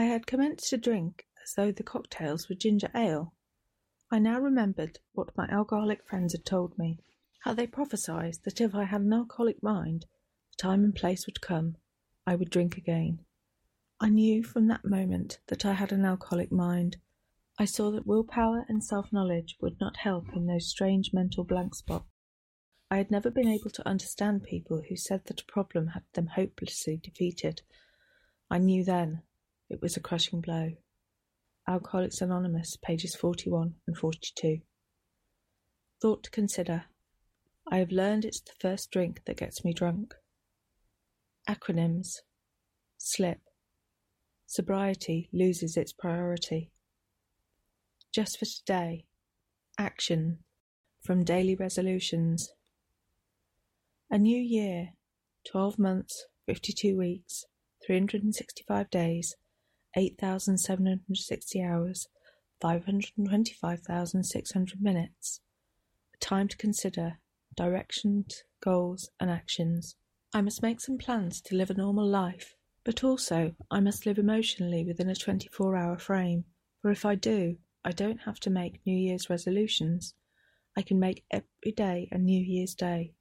I had commenced to drink as though the cocktails were ginger ale. I now remembered what my alcoholic friends had told me, how they prophesied that if I had an alcoholic mind, the time and place would come, I would drink again. I knew from that moment that I had an alcoholic mind. I saw that willpower and self knowledge would not help in those strange mental blank spots. I had never been able to understand people who said that a problem had them hopelessly defeated. I knew then it was a crushing blow. Alcoholics Anonymous, pages 41 and 42. Thought to consider. I have learned it's the first drink that gets me drunk. Acronyms. Slip. Sobriety loses its priority. Just for today. Action. From daily resolutions. A new year. 12 months, 52 weeks, 365 days, 8,760 hours, 525,600 minutes. Time to consider directions, goals, and actions. I must make some plans to live a normal life, but also I must live emotionally within a 24 hour frame, for if I do, I don't have to make New Year's resolutions. I can make every day a New Year's Day.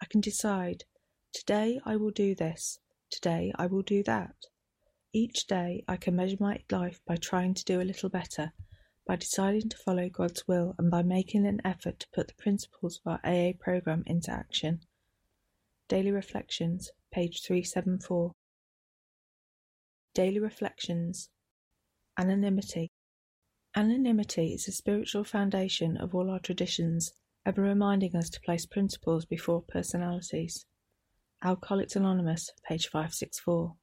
I can decide, today I will do this, today I will do that. Each day I can measure my life by trying to do a little better, by deciding to follow God's will and by making an effort to put the principles of our AA program into action. Daily Reflections, page 374. Daily Reflections Anonymity. Anonymity is the spiritual foundation of all our traditions, ever reminding us to place principles before personalities. Alcoholics Anonymous, page 564.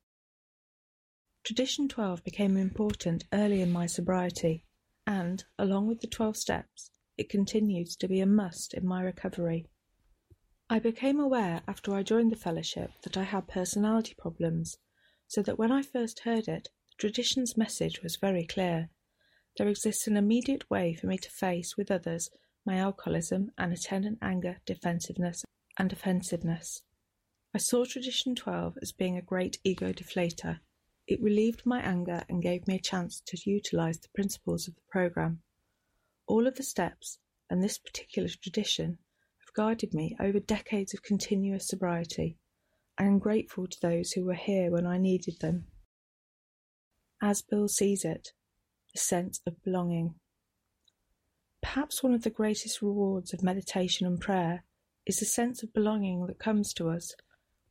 Tradition twelve became important early in my sobriety, and, along with the twelve steps, it continues to be a must in my recovery. I became aware after I joined the fellowship that I had personality problems, so that when I first heard it, the tradition's message was very clear. There exists an immediate way for me to face with others my alcoholism and attendant anger, defensiveness, and offensiveness. I saw Tradition 12 as being a great ego deflator it relieved my anger and gave me a chance to utilize the principles of the program. All of the steps and this particular tradition have guided me over decades of continuous sobriety. I am grateful to those who were here when I needed them. As Bill sees it, the sense of belonging. Perhaps one of the greatest rewards of meditation and prayer is the sense of belonging that comes to us.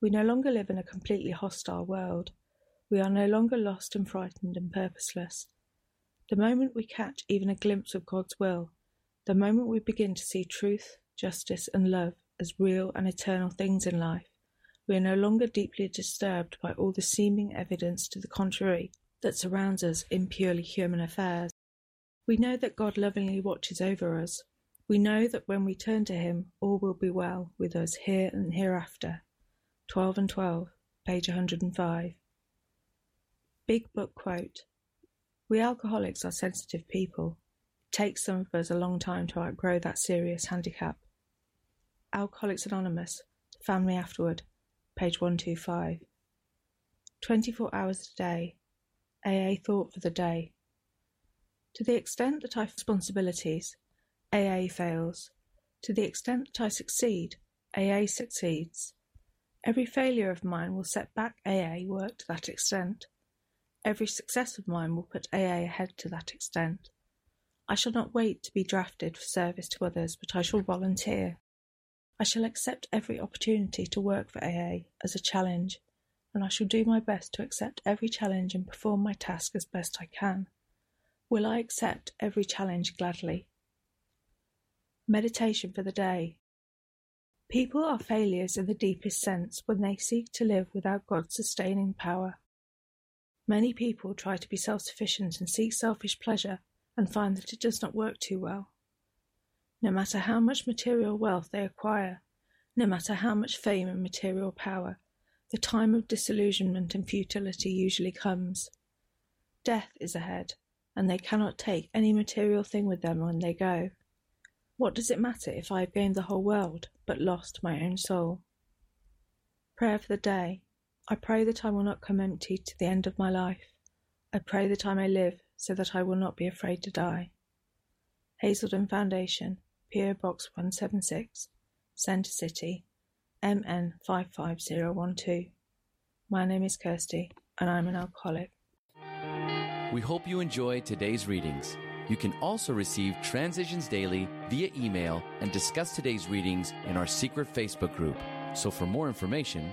We no longer live in a completely hostile world. We are no longer lost and frightened and purposeless. The moment we catch even a glimpse of God's will, the moment we begin to see truth, justice, and love as real and eternal things in life, we are no longer deeply disturbed by all the seeming evidence to the contrary that surrounds us in purely human affairs. We know that God lovingly watches over us. We know that when we turn to Him, all will be well with us here and hereafter. 12 and 12, page 105. Big Book quote: We alcoholics are sensitive people. It takes some of us a long time to outgrow that serious handicap. Alcoholics Anonymous, Family Afterward, page 125. 24 hours a day. AA thought for the day. To the extent that I have responsibilities, AA fails. To the extent that I succeed, AA succeeds. Every failure of mine will set back AA work to that extent. Every success of mine will put AA ahead to that extent. I shall not wait to be drafted for service to others, but I shall volunteer. I shall accept every opportunity to work for AA as a challenge, and I shall do my best to accept every challenge and perform my task as best I can. Will I accept every challenge gladly? Meditation for the day. People are failures in the deepest sense when they seek to live without God's sustaining power. Many people try to be self sufficient and seek selfish pleasure and find that it does not work too well. No matter how much material wealth they acquire, no matter how much fame and material power, the time of disillusionment and futility usually comes. Death is ahead, and they cannot take any material thing with them when they go. What does it matter if I have gained the whole world, but lost my own soul? Prayer for the day. I pray that I will not come empty to the end of my life. I pray that I may live so that I will not be afraid to die. Hazelden Foundation, PO Box 176, Centre City, MN 55012. My name is Kirsty, and I'm an alcoholic. We hope you enjoyed today's readings. You can also receive Transitions Daily via email and discuss today's readings in our secret Facebook group. So for more information,